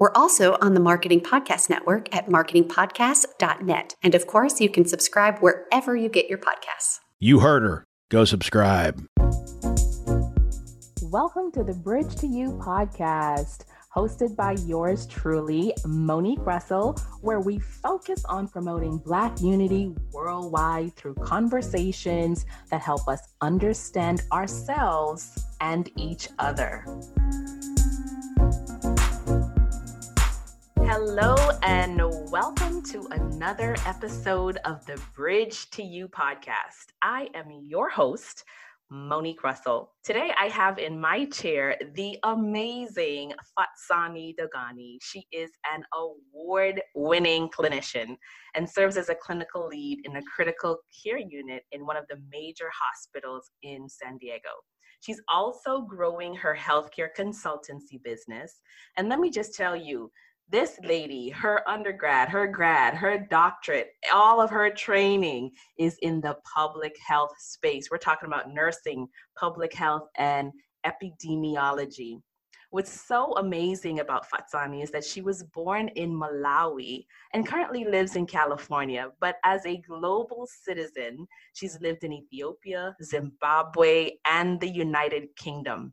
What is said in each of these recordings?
We're also on the Marketing Podcast Network at marketingpodcast.net. And of course, you can subscribe wherever you get your podcasts. You heard her. Go subscribe. Welcome to the Bridge to You podcast, hosted by yours truly, Monique Russell, where we focus on promoting Black unity worldwide through conversations that help us understand ourselves and each other. Hello, and welcome to another episode of the Bridge to You podcast. I am your host, Monique Russell. Today, I have in my chair the amazing Fatsani Dogani. She is an award winning clinician and serves as a clinical lead in a critical care unit in one of the major hospitals in San Diego. She's also growing her healthcare consultancy business. And let me just tell you, this lady, her undergrad, her grad, her doctorate, all of her training is in the public health space. We're talking about nursing, public health, and epidemiology. What's so amazing about Fatsani is that she was born in Malawi and currently lives in California. But as a global citizen, she's lived in Ethiopia, Zimbabwe, and the United Kingdom.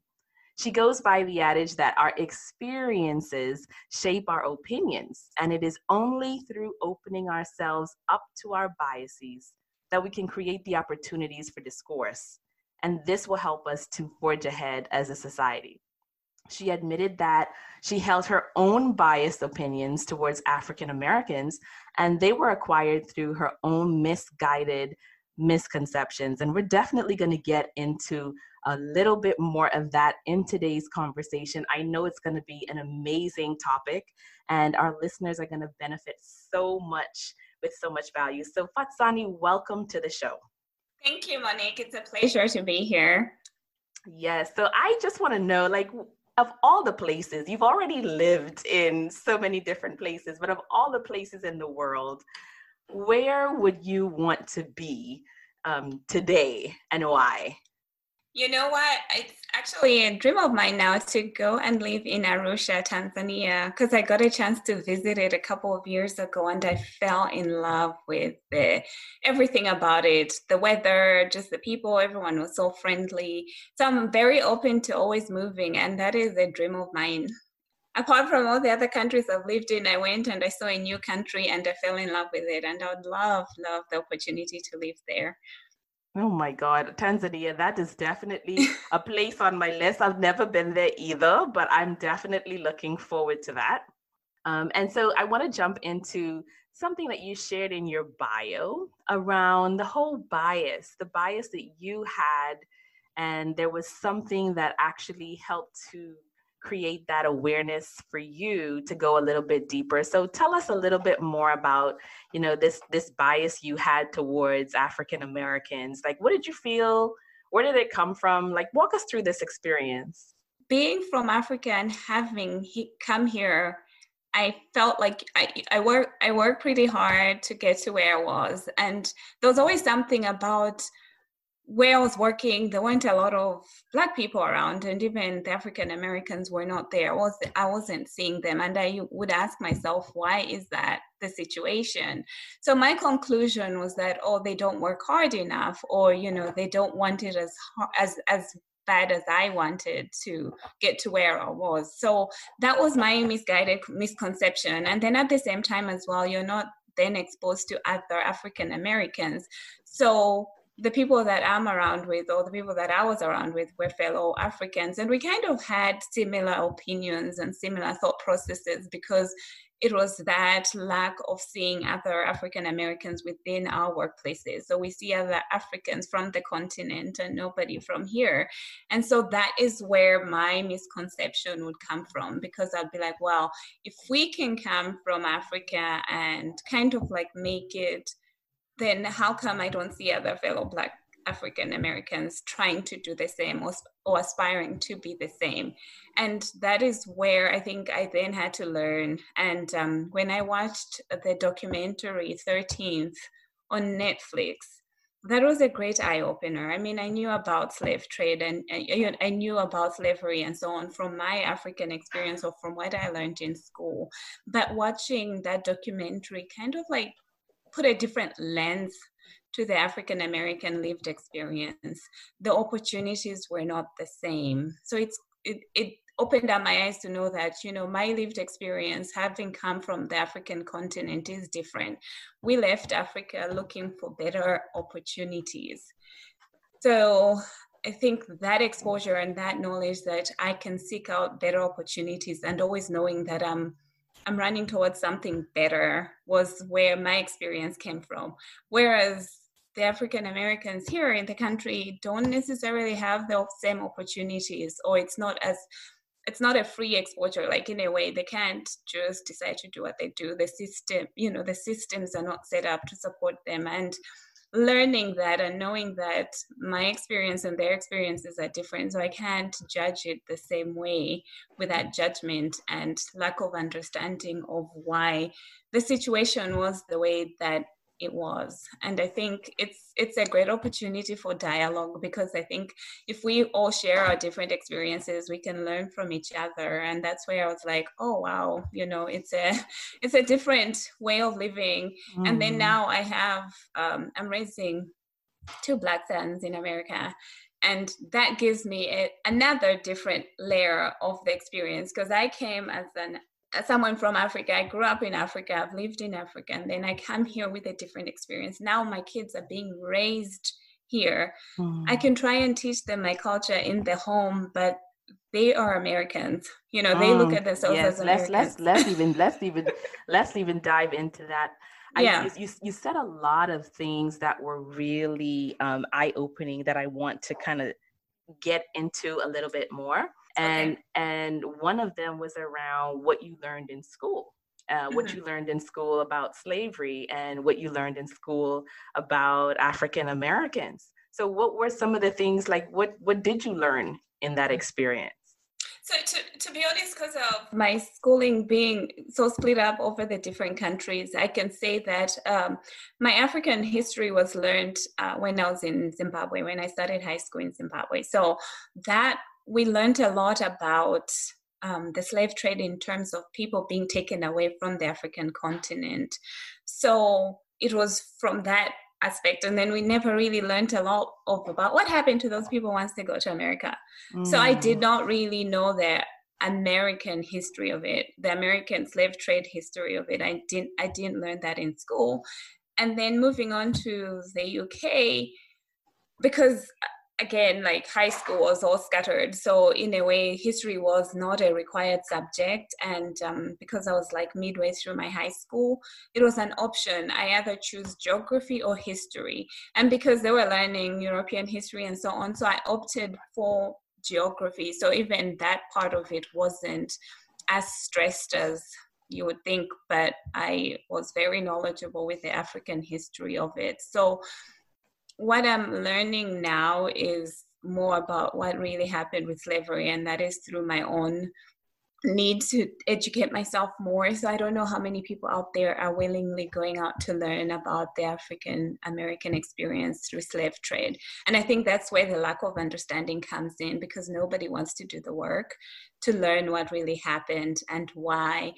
She goes by the adage that our experiences shape our opinions, and it is only through opening ourselves up to our biases that we can create the opportunities for discourse. And this will help us to forge ahead as a society. She admitted that she held her own biased opinions towards African Americans, and they were acquired through her own misguided misconceptions. And we're definitely going to get into a little bit more of that in today's conversation. I know it's going to be an amazing topic, and our listeners are going to benefit so much with so much value. So, Fatsani, welcome to the show. Thank you, Monique. It's a pleasure to be here. Yes. So, I just want to know like, of all the places, you've already lived in so many different places, but of all the places in the world, where would you want to be um, today and why? You know what? It's actually a dream of mine now to go and live in Arusha, Tanzania, because I got a chance to visit it a couple of years ago and I fell in love with the, everything about it the weather, just the people, everyone was so friendly. So I'm very open to always moving, and that is a dream of mine. Apart from all the other countries I've lived in, I went and I saw a new country and I fell in love with it, and I would love, love the opportunity to live there. Oh my God, Tanzania, that is definitely a place on my list. I've never been there either, but I'm definitely looking forward to that. Um, and so I want to jump into something that you shared in your bio around the whole bias, the bias that you had. And there was something that actually helped to create that awareness for you to go a little bit deeper. So tell us a little bit more about you know this this bias you had towards african americans. Like what did you feel? Where did it come from? Like walk us through this experience. Being from africa and having he, come here I felt like I, I work I worked pretty hard to get to where I was, and there was always something about where I was working, there weren't a lot of black people around, and even the African Americans were not there. I was I wasn't seeing them, and I would ask myself, why is that the situation? So my conclusion was that oh, they don't work hard enough, or you know, they don't want it as as as bad as I wanted to get to where I was. So that was my misguided misconception, and then at the same time as well, you're not then exposed to other African Americans, so the people that I'm around with, or the people that I was around with, were fellow Africans. And we kind of had similar opinions and similar thought processes because it was that lack of seeing other African Americans within our workplaces. So we see other Africans from the continent and nobody from here. And so that is where my misconception would come from because I'd be like, well, if we can come from Africa and kind of like make it, then how come I don't see other fellow Black African Americans trying to do the same or, or aspiring to be the same. And that is where I think I then had to learn. And um, when I watched the documentary 13th on Netflix, that was a great eye opener. I mean, I knew about slave trade and I knew about slavery and so on from my African experience or from what I learned in school. But watching that documentary kind of like put a different lens to the African American lived experience, the opportunities were not the same. So it's it, it opened up my eyes to know that you know my lived experience having come from the african continent is different we left africa looking for better opportunities so i think that exposure and that knowledge that i can seek out better opportunities and always knowing that i'm i'm running towards something better was where my experience came from. Whereas the African Americans here in the country don't necessarily have the same opportunities, or it's not as it's not a free exposure. Like in a way they can't just decide to do what they do. The system you know the systems are not set up to support them. And learning that and knowing that my experience and their experiences are different. So i can't judge it the same way without judgment and lack of understanding of why the situation was the way that it was and i think it's it's a great opportunity for dialogue because i think if we all share our different experiences we can learn from each other and that's where i was like oh wow you know it's a it's a different way of living mm. and then mm. now i have um, i'm raising two black sons in america and that gives me a, another different layer of the experience because i came as an someone from Africa. I grew up in Africa. I've lived in Africa, and then I come here with a different experience. Now my kids are being raised here. Mm. I can try and teach them my culture in the home, but they are Americans. You know, they look mm. at themselves yes, as Americans. Let's let's let's even let's even let's even dive into that. I, yeah. You, you said a lot of things that were really um, eye opening that I want to kind of get into a little bit more and okay. and one of them was around what you learned in school uh, what mm-hmm. you learned in school about slavery and what you learned in school about african americans so what were some of the things like what what did you learn in that experience so to, to be honest because of my schooling being so split up over the different countries i can say that um, my african history was learned uh, when i was in zimbabwe when i started high school in zimbabwe so that we learned a lot about um, the slave trade in terms of people being taken away from the African continent. So it was from that aspect and then we never really learned a lot of about what happened to those people once they got to america mm. so i did mm. not really know the american history of it the american slave trade history of it i didn't i didn't learn that in school and then moving on to the uk because again like high school was all scattered. So in a way history was not a required subject. And um, because i was like midway through my high school it was an option. I either choose geography or history. And because they were learning european history and so on so i opted for geography. So even that part of it wasn't as stressed as you would think but i was very knowledgeable with the african history of it. So what I'm learning now is more about what really happened with slavery, and that is through my own need to educate myself more. So I don't know how many people out there are willingly going out to learn about the African American experience through slave trade. And I think that's where the lack of understanding comes in because nobody wants to do the work to learn what really happened and why.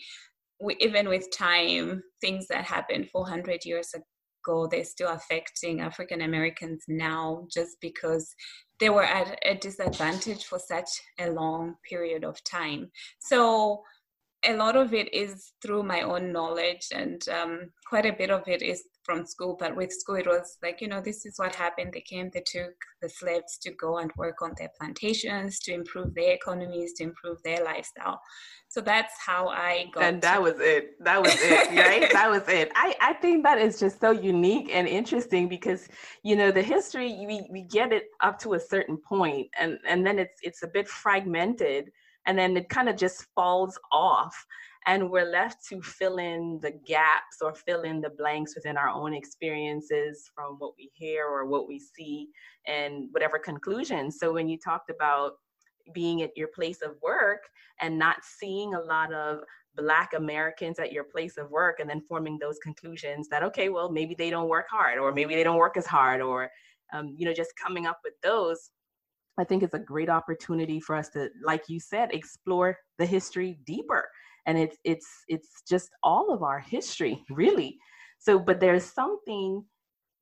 We, even with time, things that happened 400 years ago, they're still affecting African Americans now just because they were at a disadvantage for such a long period of time. So a lot of it is through my own knowledge, and um, quite a bit of it is from school, but with school it was like, you know, this is what happened. They came, they took the slaves to go and work on their plantations to improve their economies, to improve their lifestyle. So that's how I got. And that to- was it. That was it, right? that was it. I, I think that is just so unique and interesting because, you know, the history, we, we get it up to a certain point and, and then it's, it's a bit fragmented and then it kind of just falls off and we're left to fill in the gaps or fill in the blanks within our own experiences from what we hear or what we see and whatever conclusions. So when you talked about being at your place of work and not seeing a lot of black americans at your place of work and then forming those conclusions that okay well maybe they don't work hard or maybe they don't work as hard or um, you know just coming up with those i think it's a great opportunity for us to like you said explore the history deeper. And it's it's it's just all of our history really. So but there's something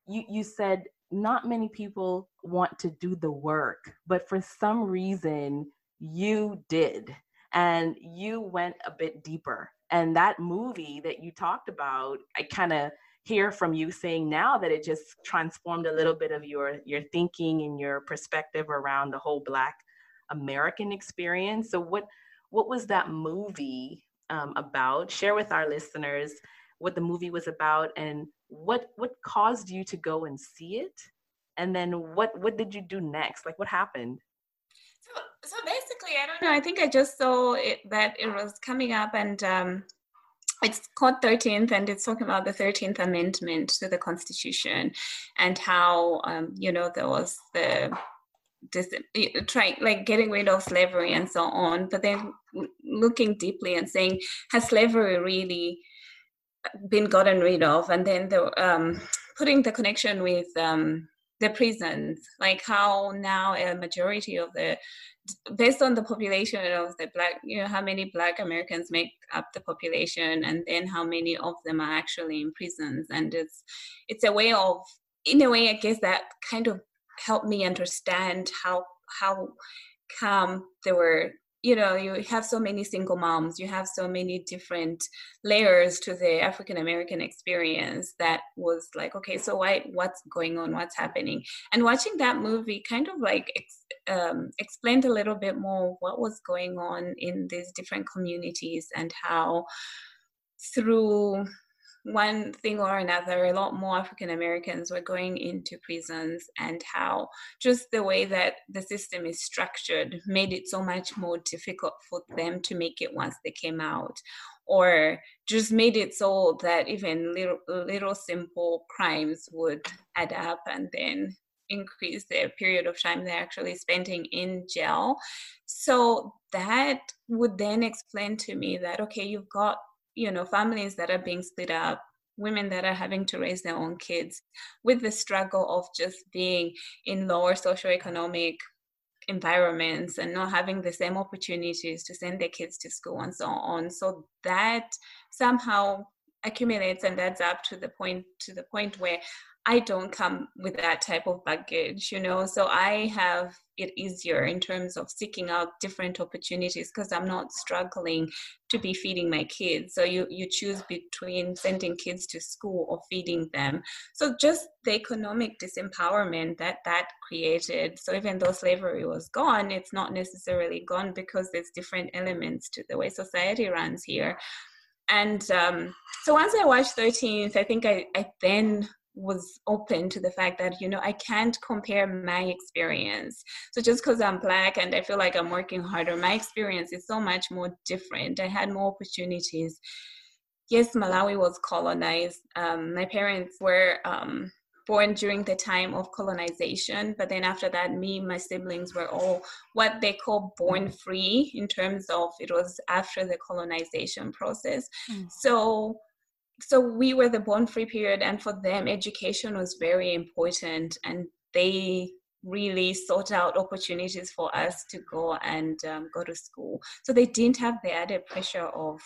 you you said not many people want to do the work but for some reason you did. And you went a bit deeper. And that movie that you talked about i kind of hear from you saying now that it just transformed a little bit of your your thinking and your perspective around the whole black american experience so what what was that movie um, about. Share with our listeners what the movie was about and what what caused you to go and see it, and then what what did you do next? Like what happened? So so basically, I don't know. I think I just saw it that it was coming up and. Um, it's called 13th and it's talking about the 13th amendment to the constitution and how um, you know there was the dis- trying like getting rid of slavery and so on but then looking deeply and saying has slavery really been gotten rid of? And then the um, putting the connection with um, the prisons like how now a majority of the based on the population of the black you know how many black americans make up the population and then how many of them are actually in prisons. And it's it's a way of in a way i guess that kind of helped me understand how how come there were you know you have so many single moms you have so many different layers to the african american experience that was like okay so why what's going on? What's happening? And watching that movie kind of like ex, um, explained a little bit more what was going on in these different communities and how through one thing or another, a lot more African Americans were going into prisons, and how just the way that the system is structured made it so much more difficult for them to make it once they came out, or just made it so that even little, little simple crimes would add up and then increase their period of time they're actually spending in jail. So that would then explain to me that, okay, you've got you know families that are being split up women that are having to raise their own kids with the struggle of just being in lower socioeconomic environments and not having the same opportunities to send their kids to school and so on. So that somehow accumulates and adds up to the point to the point where I don't come with that type of baggage, you know. So I have it easier in terms of seeking out different opportunities because I'm not struggling to be feeding my kids. So you you choose between sending kids to school or feeding them. So just the economic disempowerment that that created. So even though slavery was gone, it's not necessarily gone because there's different elements to the way society runs here. And um, so once I watched 13th, I think I, I then was open to the fact that you know i can't compare my experience. So just because i'm black and i feel like i'm working harder my experience is so much more different. I had more opportunities. Yes malawi was colonized. Um, my parents were um, born during the time of colonization but then after that me and my siblings were all what they call born free in terms of it was after the colonization process. Mm. so so we were the born free period and for them education was very important and they really sought out opportunities for us to go and um, go to school. So they didn't have the added pressure of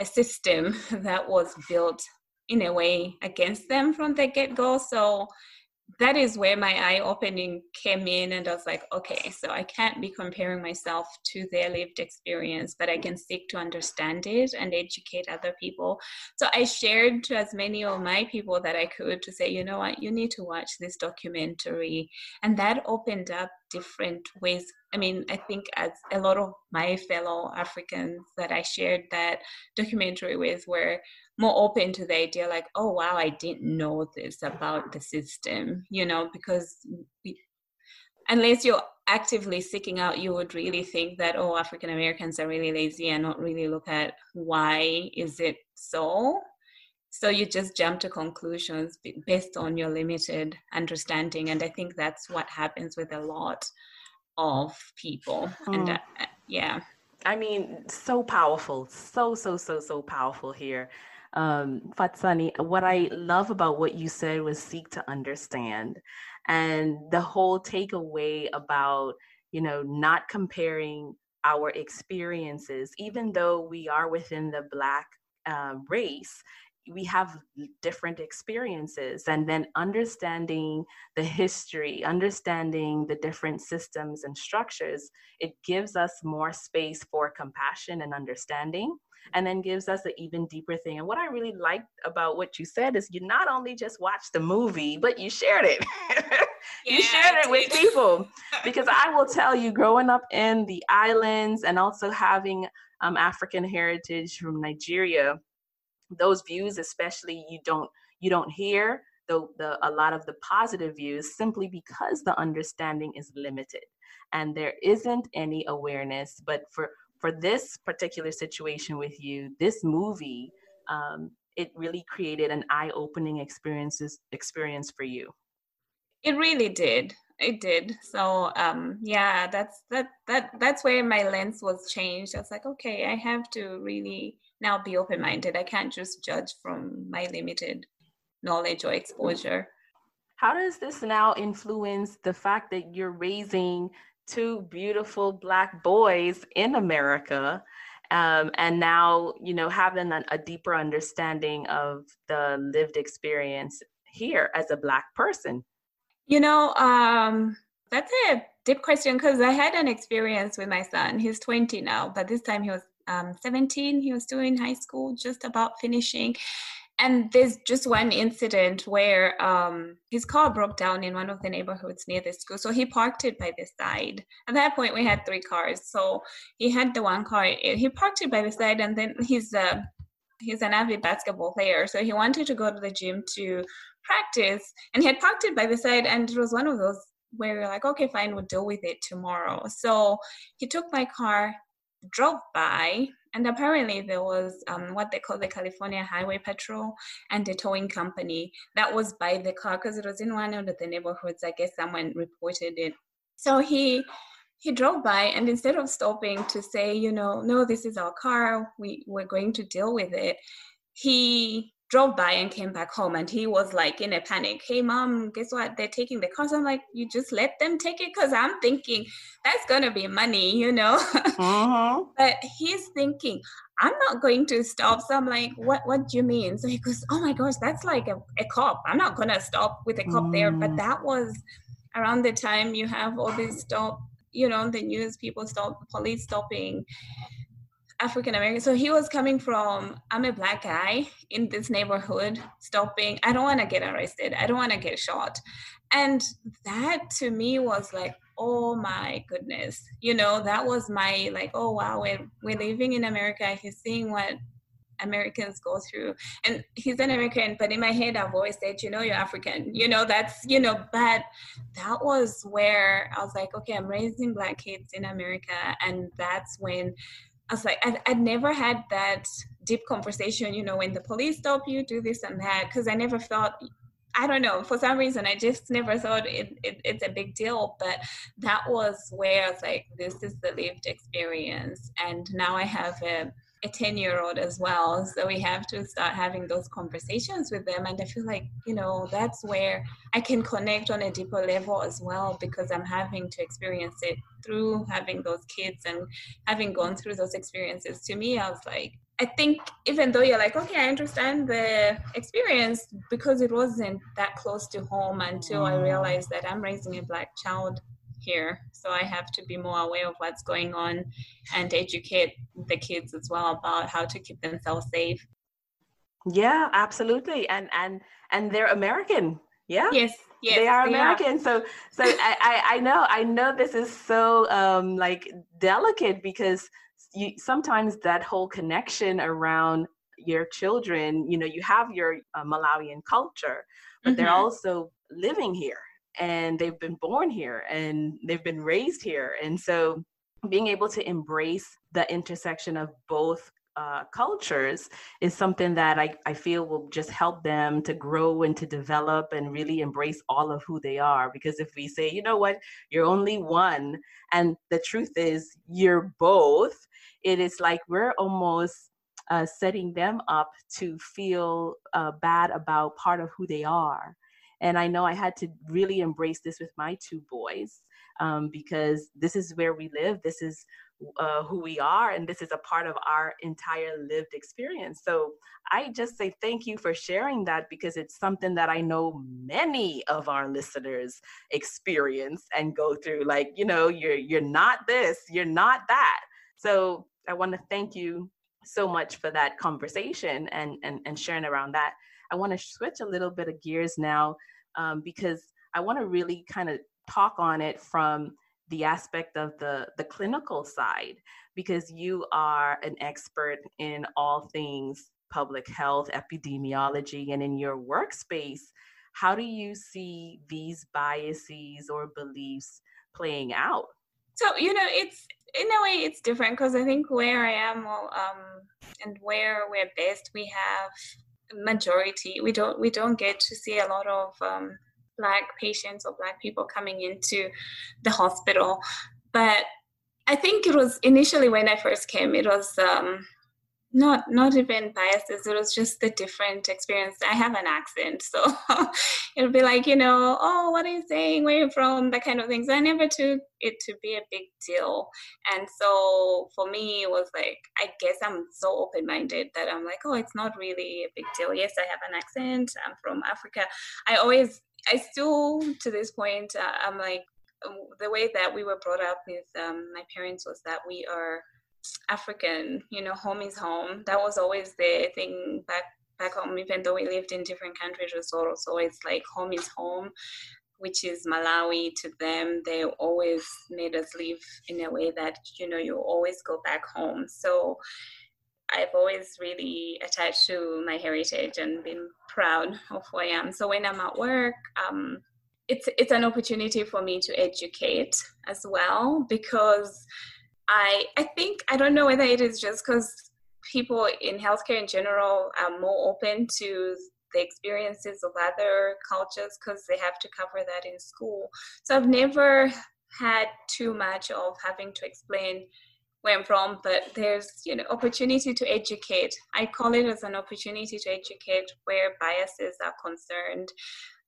a system that was built in a way against them from the get-go. So that is where my eye opening came in and i was like okay so i can't be comparing myself to their lived experience but i can seek to understand it and educate other people. So i shared to as many of my people that i could to say you know what you need to watch this documentary. And that opened up different ways. I mean i think as a lot of my fellow africans that i shared that documentary with were more open to the idea like oh wow i didn't know this about the system you know because we, unless you're actively seeking out you would really think that oh african americans are really lazy and not really look at why is it so so you just jump to conclusions based on your limited understanding and i think that's what happens with a lot of people mm. and uh, yeah i mean so powerful so so so so powerful here um, Fatsani, what I love about what you said was seek to understand. And the whole takeaway about, you know, not comparing our experiences, even though we are within the Black uh, race, we have different experiences and then understanding the history understanding the different systems and structures it gives us more space for compassion and understanding and then gives us an even deeper thing. And what I really liked about what you said is you not only just watched the movie, but you shared it. Yeah, you shared it with people. because I will tell you, growing up in the islands and also having um, African heritage from Nigeria, those views, especially, you don't you don't hear the, the a lot of the positive views simply because the understanding is limited and there isn't any awareness but for for this particular situation with you, this movie, um, it really created an eye-opening experiences experience for you. It really did. It did. So um, yeah, that's that that that's where my lens was changed. I was like, okay, I have to really now be open-minded. I can't just judge from my limited knowledge or exposure. How does this now influence the fact that you're raising two beautiful black boys in America. Um, and now, you know, having a, a deeper understanding of the lived experience here as a black person. You know, um, that's a deep question because I had an experience with my son. He's 20 now, but this time he was um, 17. He was still in high school, just about finishing and there's just one incident where um, his car broke down in one of the neighborhoods near the school. So he parked it by the side. At that point, we had three cars. So he had the one car. He parked it by the side, and then he's a he's an avid basketball player. So he wanted to go to the gym to practice, and he had parked it by the side. And it was one of those where we are like, okay, fine, we'll deal with it tomorrow. So he took my car, drove by, and apparently there was um, what they call the California Highway Patrol and the towing company that was by the car because it was in one of the neighborhoods. I guess someone reported it. So he he drove by and instead of stopping to say, you know, no, this is our car, we, we're going to deal with it, he drove by and came back home and he was like in a panic. Hey mom guess what? They're taking the cars. I'm like you just let them take it? Because i'm thinking that's gonna be money you know? Uh-huh. but he's thinking i'm not going to stop. So i'm like what what do you mean? So he goes oh my gosh that's like a, a cop. I'm not gonna stop with a cop mm. there. But mm. that was around the time you have all these stop you know the news people stop police stopping African American. So he was coming from, I'm a black guy in this neighborhood, stopping. I don't want to get arrested. I don't want to get shot. And that to me was like, oh my goodness. You know, that was my like, oh wow, we're, we're living in America. He's seeing what Americans go through. And he's an American, but in my head, I've always said, you know, you're African. You know, that's, you know, but that was where I was like, okay, I'm raising black kids in America. And that's when I was like, I, I'd never had that deep conversation, you know, when the police stop you, do this and that, because I never felt, I don't know, for some reason, I just never thought it, it, it's a big deal. But that was where I was like, this is the lived experience. And now I have a, a 10 year old as well. So we have to start having those conversations with them. And I feel like, you know, that's where I can connect on a deeper level as well because I'm having to experience it through having those kids and having gone through those experiences. To me, I was like, I think even though you're like, okay, I understand the experience because it wasn't that close to home until I mm. realized that I'm raising a black child here. So I have to be more aware of what's going on and educate the kids as well about how to keep themselves safe. Yeah, absolutely. And and and they're American. Yeah. Yes. Yes, they are American. Are. So, so I, I, I know, I know this is so um, like delicate because you sometimes that whole connection around your children, you know, you have your uh, Malawian culture, but mm-hmm. they're also living here and they've been born here and they've been raised here. And so being able to embrace the intersection of both uh, cultures is something that I, I feel will just help them to grow and to develop and really embrace all of who they are. Because if we say, you know what, you're only one, and the truth is you're both, it is like we're almost uh, setting them up to feel uh, bad about part of who they are. And I know I had to really embrace this with my two boys um, because this is where we live. This is uh, who we are, and this is a part of our entire lived experience. So I just say thank you for sharing that because it's something that I know many of our listeners experience and go through. Like, you know, you're you're not this, you're not that. So I want to thank you so much for that conversation and and, and sharing around that. I want to switch a little bit of gears now um, because I want to really kind of talk on it from the aspect of the the clinical side because you are an expert in all things public health epidemiology and in your workspace how do you see these biases or beliefs playing out? So you know it's in a way it's different because i think where i am um, and where we're based we have majority we don't we don't get to see a lot of um, black patients or black people coming into the hospital. But i think it was initially when i first came it was um, not not even biases it was just the different experience. I have an accent so it'll be like you know oh what are you saying? Where you from? That kind of things i never took it to be a big deal. And so for me it was like i guess i'm so open-minded that i'm like oh it's not really a big deal. Yes i have an accent. I'm from africa. I always i still to this point uh, i'm like the way that we were brought up with um, my parents was that we are African, you know, home is home. That was always the thing back back home, even though we lived in different countries or so, so it's like home is home, which is Malawi to them. They always made us live in a way that, you know, you always go back home. So I've always really attached to my heritage and been proud of who I am. So when I'm at work, um, it's it's an opportunity for me to educate as well because I I think I don't know whether it is just because people in healthcare in general are more open to the experiences of other cultures because they have to cover that in school. So I've never had too much of having to explain where I'm from, but there's you know opportunity to educate. I call it as an opportunity to educate where biases are concerned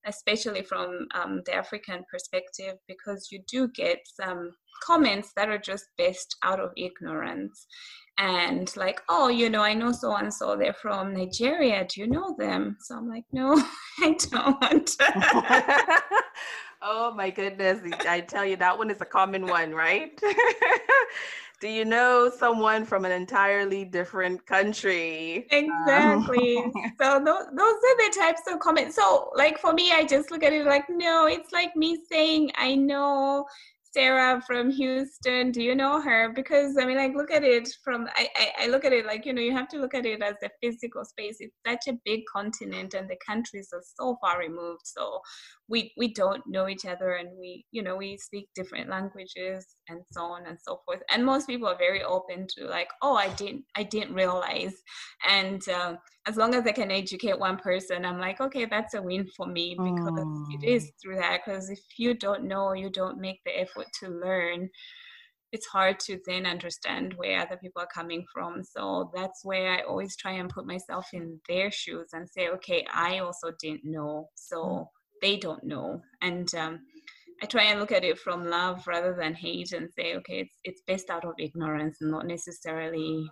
especially from um, the African perspective, because you do get some comments that are just based out of ignorance. And like, oh, you know, I know so and so, they're from Nigeria. Do you know them? So I'm like, no, I don't. oh my goodness. I tell you, that one is a common one, right? do you know someone from an entirely different country? Exactly. Um, so those, those are the types of comments. So like for me, I just look at it like, no, it's like me saying, I know Sarah from Houston. Do you know her? Because I mean, like, look at it from I, I, I, look at it like you know you have to look at it as a physical space. It's such a big continent, and the countries are so far removed. So we we don't know each other, and we you know we speak different languages and so on and so forth. And most people are very open to like, oh, I didn't I didn't realize, and um, as long as I can educate one person, I'm like, okay, that's a win for me because mm. it is through that. Because if you don't know, you don't make the effort to learn, it's hard to then understand where other people are coming from. So that's where I always try and put myself in their shoes and say, okay, I also didn't know, so mm. They don't know, and um, I try and look at it from love rather than hate and say, okay, it's it's based out of ignorance, and not necessarily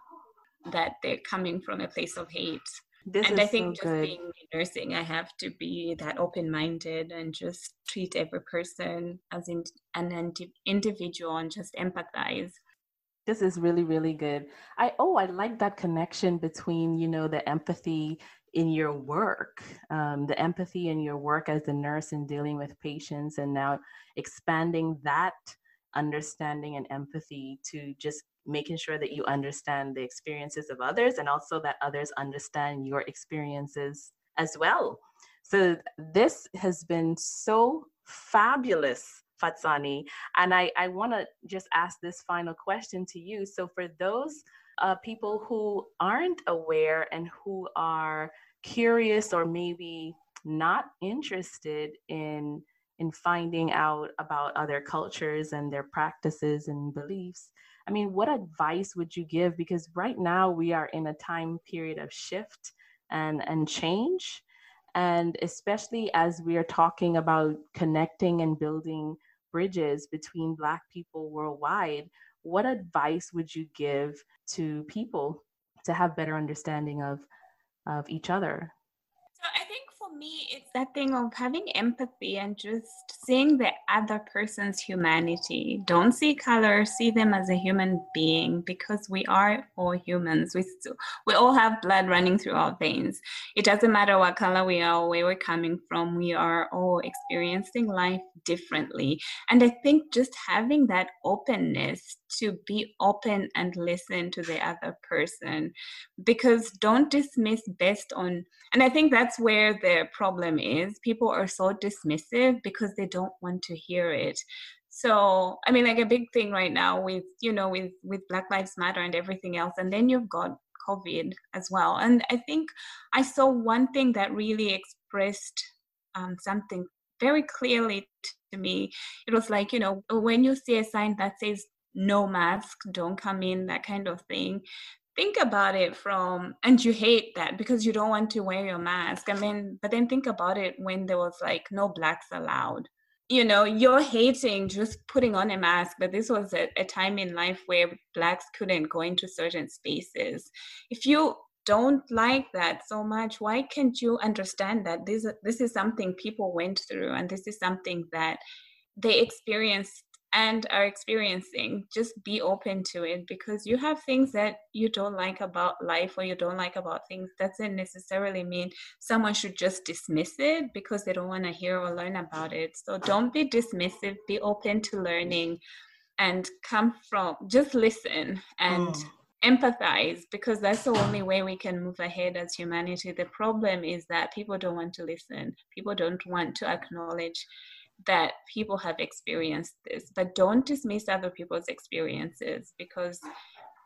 that they're coming from a place of hate. This and I think so just good. being nursing, I have to be that open minded and just treat every person as in, an individual and just empathize. This is really, really good. I oh, I like that connection between you know the empathy in your work, um, the empathy in your work as a nurse in dealing with patients, and now expanding that understanding and empathy to just making sure that you understand the experiences of others and also that others understand your experiences as well. So this has been so fabulous, Fatsani. And I, I want to just ask this final question to you. So for those uh, people who aren't aware and who are curious or maybe not interested in in finding out about other cultures and their practices and beliefs I mean, what advice would you give? Because right now we are in a time period of shift and, and change. And especially as we are talking about connecting and building bridges between Black people worldwide, what advice would you give to people to have better understanding of, of each other? So I think for me, it's that thing of having empathy and just seeing the other person's humanity. Don't see color, see them as a human being because we are all humans. We, still, we all have blood running through our veins. It doesn't matter what color we are, where we're coming from, we are all experiencing life differently. And I think just having that openness to be open and listen to the other person because don't dismiss based on and i think that's where the problem is. People are so dismissive because they don't want to hear it. So i mean like a big thing right now with you know with with black lives matter and everything else and then you've got covid as well. And i think i saw one thing that really expressed um, something very clearly to me. It was like you know when you see a sign that says no mask, don't come in, that kind of thing. Think about it from, and you hate that because you don't want to wear your mask. I mean, but then think about it when there was like no blacks allowed. You know, you're hating just putting on a mask, but this was a, a time in life where blacks couldn't go into certain spaces. If you don't like that so much why can't you understand that this this is something people went through and this is something that they experienced and are experiencing just be open to it because you have things that you don't like about life or you don't like about things doesn't necessarily mean someone should just dismiss it because they don't want to hear or learn about it so don't be dismissive be open to learning and come from just listen and oh. empathize because that's the only way we can move ahead as humanity the problem is that people don't want to listen people don't want to acknowledge that people have experienced this, but don't dismiss other people's experiences because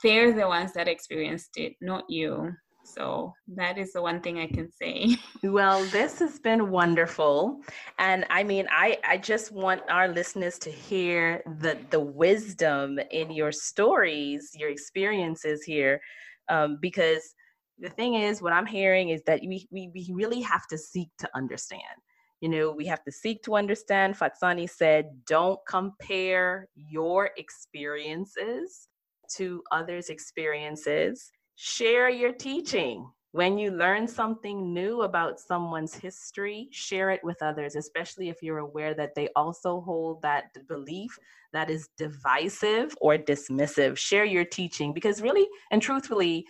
they're the ones that experienced it, not you. So that is the one thing I can say. Well, this has been wonderful. And I mean, I, I just want our listeners to hear the, the wisdom in your stories, your experiences here, um, because the thing is, what I'm hearing is that we, we, we really have to seek to understand you know, we have to seek to understand. Fatsani said, don't compare your experiences to others' experiences. Share your teaching. When you learn something new about someone's history, share it with others, especially if you're aware that they also hold that belief that is divisive or dismissive. Share your teaching because, really and truthfully,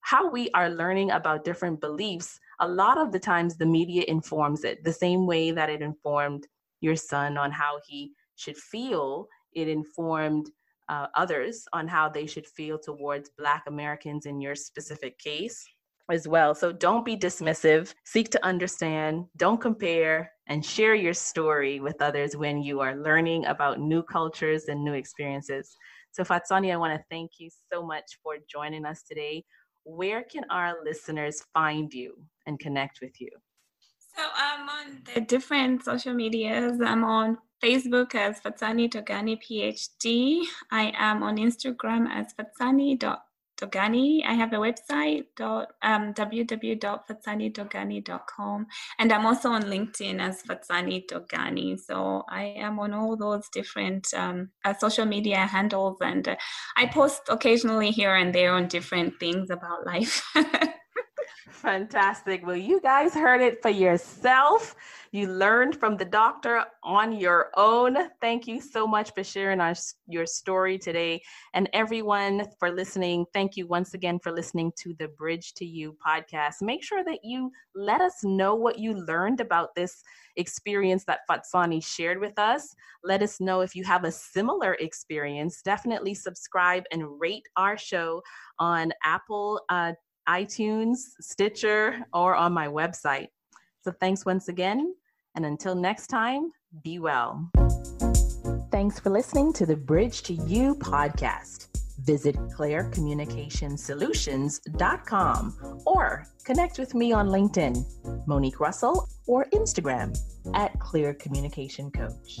how we are learning about different beliefs a lot of the times the media informs it the same way that it informed your son on how he should feel. It informed uh, others on how they should feel towards black americans in your specific case as well. So don't be dismissive. Seek to understand. Don't compare and share your story with others when you are learning about new cultures and new experiences. So fatsani i want to thank you so much for joining us today. Where can our listeners find you and connect with you? So I'm on the different social medias. I'm on Facebook as Fatsani Dogani PhD. I am on Instagram as fatsani Dogani. I have a website, dot, um, www.fatsani.dogani.com. And I'm also on LinkedIn as Fatsani Dogani. So I am on all those different um, uh, social media handles. And uh, I post occasionally here and there on different things about life. Fantastic. Well, you guys heard it for yourself. You learned from the doctor on your own. Thank you so much for sharing our, your story today. And everyone for listening, thank you once again for listening to the Bridge to You podcast. Make sure that you let us know what you learned about this experience that Fatsani shared with us. Let us know if you have a similar experience. Definitely subscribe and rate our show on Apple uh, iTunes, Stitcher, or on my website. So thanks once again. And until next time, be well. Thanks for listening to the Bridge to You podcast. Visit clearcommunicationsolutions.com or connect with me on LinkedIn, Monique Russell, or Instagram at Clear Communication Coach.